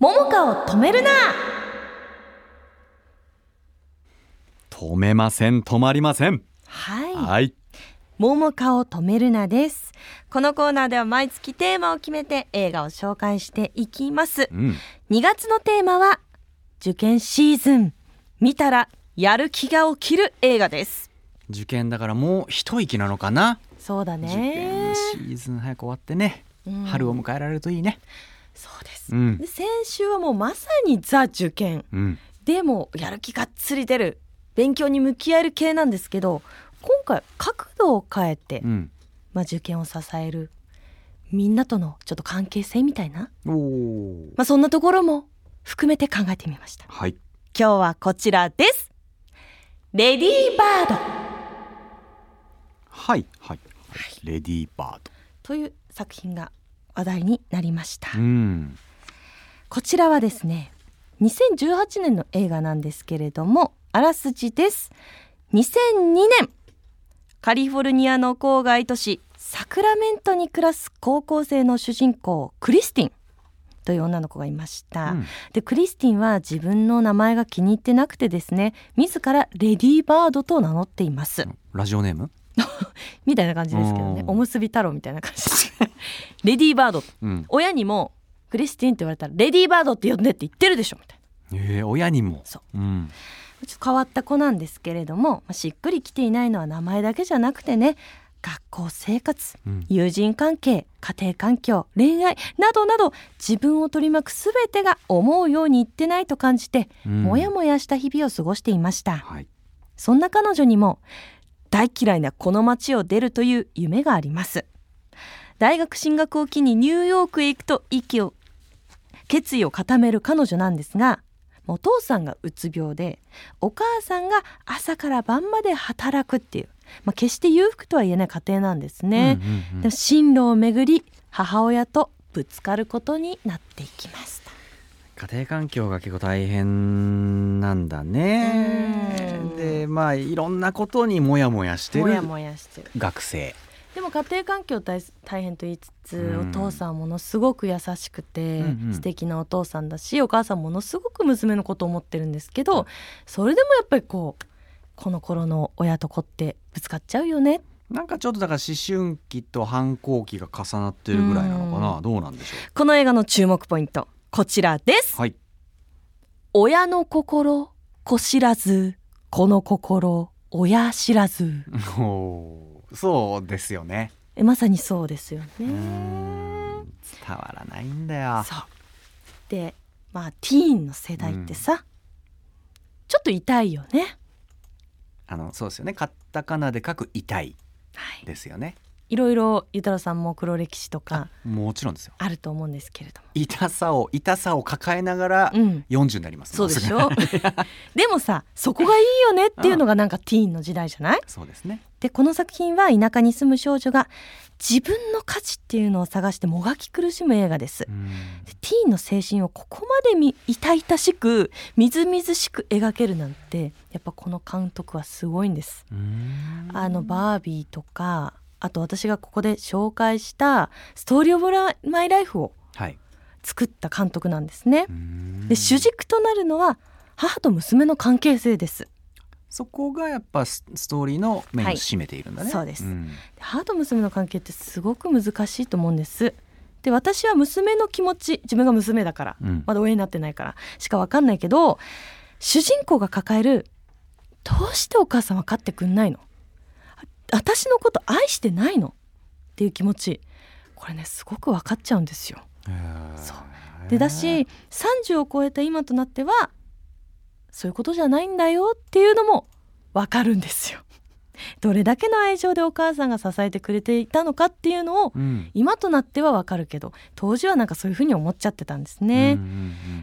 桃香を止めるな。止めません止まりません。はい。はい。桃香を止めるなです。このコーナーでは毎月テーマを決めて映画を紹介していきます。うん。2月のテーマは受験シーズン。見たらやる気が起きる映画です。受験だからもう一息なのかな、そうだ受ね験シーズン早く終わってね、うん。春を迎えられるといいねそうです、うん。で先週はもうまさにザ受験。うん。でもやる気がっつり出る。勉強に向き合える系なんですけど今回角度を変えて、うん。まあ、受験を支えるみんなとのちょっと関係性みたいな、まあ、そんなところも含めて考えてみました。はい。今日はこちらです。レディーバード。はいはい、レディーバード。という作品が話題になりました、うん。こちらはですね2018年の映画なんですけれどもあらすじです。2002年カリフォルニアの郊外都市サクラメントに暮らす高校生の主人公クリスティンという女の子がいました、うん。でクリスティンは自分の名前が気に入ってなくてですね自らレディーバードと名乗っています。ラジオネーム？みたいな感じですけどね。うん。おむすび太郎みたいな感じでレディーバード。うん。親にもクリスティンって言われたらレディーバードって呼んでって言ってるでしょみたいな。えー、親にも、そう。ん、ちょっと変わった子なんですけれども、まあしっくりきていないのは名前だけじゃなくてね学校生活うん。友人関係家庭環境恋愛などなど自分を取り巻く全てが思うようにいってないと感じて、うん。もやもやした日々を過ごしていました。はい。そんな彼女にも大嫌いなこの街を出るという夢があります。大学進学を機にニューヨークへ行くと息を決意を固める彼女なんですがお父さんがうつ病でお母さんが朝から晩まで働くっていう、まあ、決して裕福とは言えない家庭なんですね、うんうんうん。進路をめぐり母親とぶつかることになっていきました家庭環境が結構大変なんだね。うん。でまあいろんなことにモヤモヤしてるもやもやしてる。学生。でも家庭環境大大変と言いつつ、うんお父さんはものすごく優しくて、うんうん。素敵なお父さんだしお母さんものすごく娘のことを思ってるんですけどそれでもやっぱりこうこの頃の親と子ってぶつかっちゃうよね。なんかちょっとだから思春期と反抗期が重なってるぐらいなのかな、うん。どうなんでしょこの映画の注目ポイントこちらです。うはい。親の心子知らず子の心親知らず。そうですよね。えまさにそうですよね。ん伝わらないんだよ。そう。でまあティーンの世代ってさ、ちょっと痛いよね。あのそうですよね。カタカナで書く痛いはい。ですよね。いろいろゆたろさんも黒歴史とかもちろんですよ。あると思うんですけれども。痛さを痛さを抱えながらうん。40になります、そうでしもょ でもさそこがいいよねっていうのが なんかティーンの時代じゃない？そうですね。でこの作品は田舎に住む少女が自分の価値っていうのを探してもがき苦しむ映画です。ティーンの精神をここまでみ痛々しくみずみずしく描けるなんてやっぱこの監督はすごいんです。うん。あのバービーとかあと私がここで紹介した「ストーリー・オブ・マイ・ライフ」をはい。作った監督なんですね。うん。で主軸となるのは母と娘の関係性です。そこがやっぱスストーリーの面を占めているんだね、はいそうです。ん。母と娘の関係ってすごく難しいと思うんです。で私は娘の気持ち自分が娘だから、うん。まだ親になってないからしか分かんないけど主人公が抱えるどうしてお母さん分かってくんないのあ私のこと愛してないの。っていう気持ち。これねすごく分かっちゃうんですよ。そう。でだし30を超えた今となってはそういうことじゃないんだよ。っていうのもわかるんですよ。どれだけの愛情でお母さんが支えてくれていたのかっていうのをうん。今となってはわかるけど当時はなんかそういうふうに思っちゃってたんですうんね。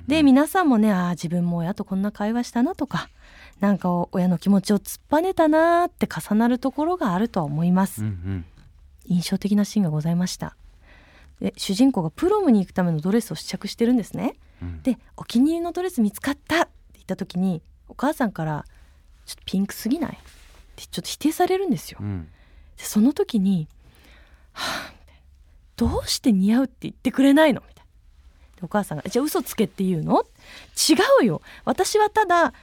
で皆さんもねあー自分も親とこんな会話したなとかなんか親の気持ちを突っぱねたなーって重なるところがあるとは思います。うんうん印象的なシーンがございました。で主人公がプロムに行くためのドレスを試着してるんですね。うんでお気に入りのドレス見つかったって言った時にお母さんから「ちょっとピンクすぎない?」ってちょっと否定されるんですよ。うんでその時に「はあ」みたいな「どうして似合うって言ってくれないの?」みたいなお母さんが「じゃあ嘘つけって言うの？違うよ私はただ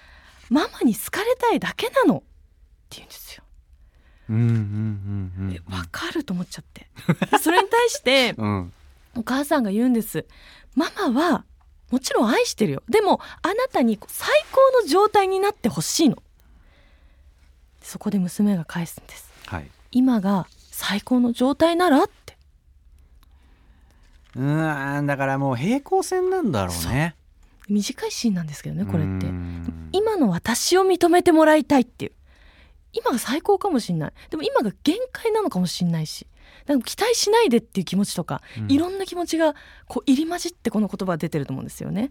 ママに好かれたいだけなの」って言うんですよ。うんうんうんうんえわかると思っちゃって。それに対して うん。お母さんが言うんです。ママはもちろん愛してるよ。でもあなたに最高の状態になってほしいの。そこで娘が返すんです。はい。今が最高の状態ならって。うーんだからもう平行線なんだろうね短いシーンなんですけどねこれって。うん今の私を認めてもらいたいっていう。今が最高かもしんない。でも今が限界なのかもしんないし。なんか期待しないでっていう気持ちとか、うん。いろんな気持ちがこう入り混じってこの言葉が出てると思うんですよね。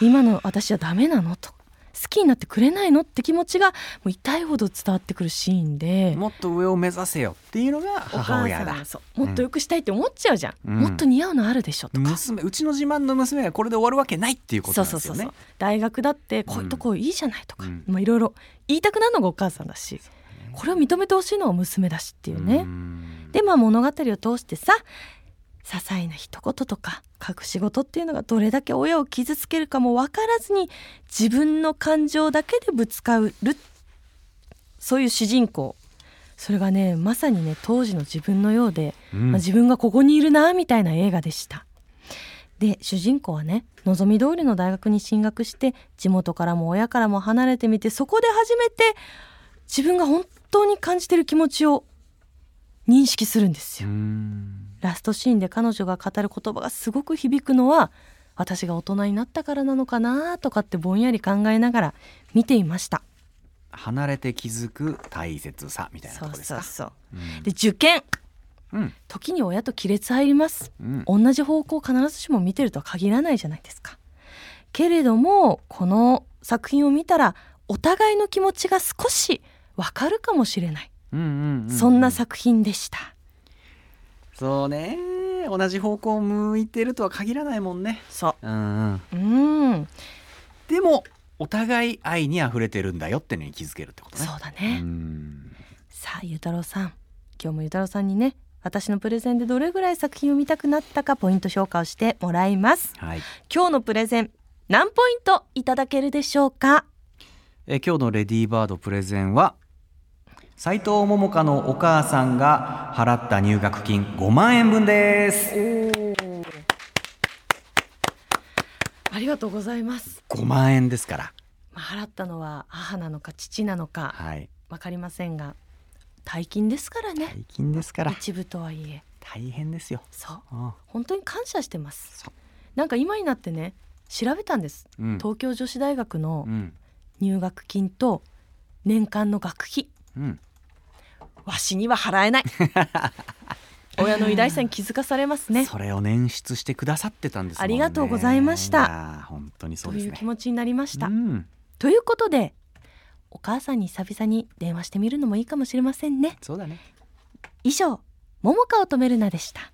今の私はダメなのと好きになってくれないの？って気持ちがもう痛いほど伝わってくるシーンで。もっと上を目指せよっていうのがお母母親だもっと良くしたいって思っちゃうじゃん、うん。もっと似合うのあるでしょとか、娘うちの自慢の娘がこれで終わるわけないっていうことなんですよね。大学だってこういうとこいいじゃないとか、うん。まあいろいろ言いたくなるのがお母さんだしこれを認めてほしいのが娘だしっていうね、うん。でまあ物語を通してさ些細な一言とか隠し事っていうのがどれだけ親を傷つけるかも分からずに自分の感情だけでぶつかるそういう主人公それがねまさにね当時の自分のようで、うんまあ、自分がここにいるなみたいな映画でした。で主人公はね望み通りの大学に進学して地元からも親からも離れてみてそこで初めて自分が本当に感じてる気持ちを認識するんですうよ。ん。ラストシーンで彼女が語る言葉がすごく響くのは私が大人になったからなのかなとかってぼんやり考えながら見ていました。離れて気づく大切さみたいなとそうころですか。そうそううんで受験。うん。時に親と亀裂入ります。うん。同じ方向を必ずしも見てるとは限らないじゃないですか。けれどもこの作品を見たらお互いの気持ちが少しわかるかもしれない、そんな作品でした。そうね。同じ方向を向いてるとは限らないもんね。そう。んうん。ううん。でもお互い愛に溢れてるんだよってのに気づけるってことね。うそうだね、ん。さあゆうたろうさん。今日もゆうたろうさんにね私のプレゼンでどれぐらい作品を見たくなったかポイント評価をしてもらいます。はい。今日のプレゼン何ポイントいただけるでしょうか？え今日のレディーバードプレゼンは斉藤桃香のお母さんが払った入学金5万円分です。ありがとうございます、5万円ですから。まあ、払ったのは母なのか父なのかはい。わかりませんが大金ですからね。大金ですから。一部とはいえ。大変ですよ。そう。あ本当に感謝してます。そう。なんか今になってね調べたんです。うん。東京女子大学のうん。入学金と年間の学費うん。わしには払えない。親の偉大さに気づかされますね。それを捻出してくださってたんですね。ありがとうございました。本当にそといううですね。気持ちになりました、うん。ということでお母さんに久々に電話してみるのもいいかもしれませんね。そうだね。以上桃花乙女るなでした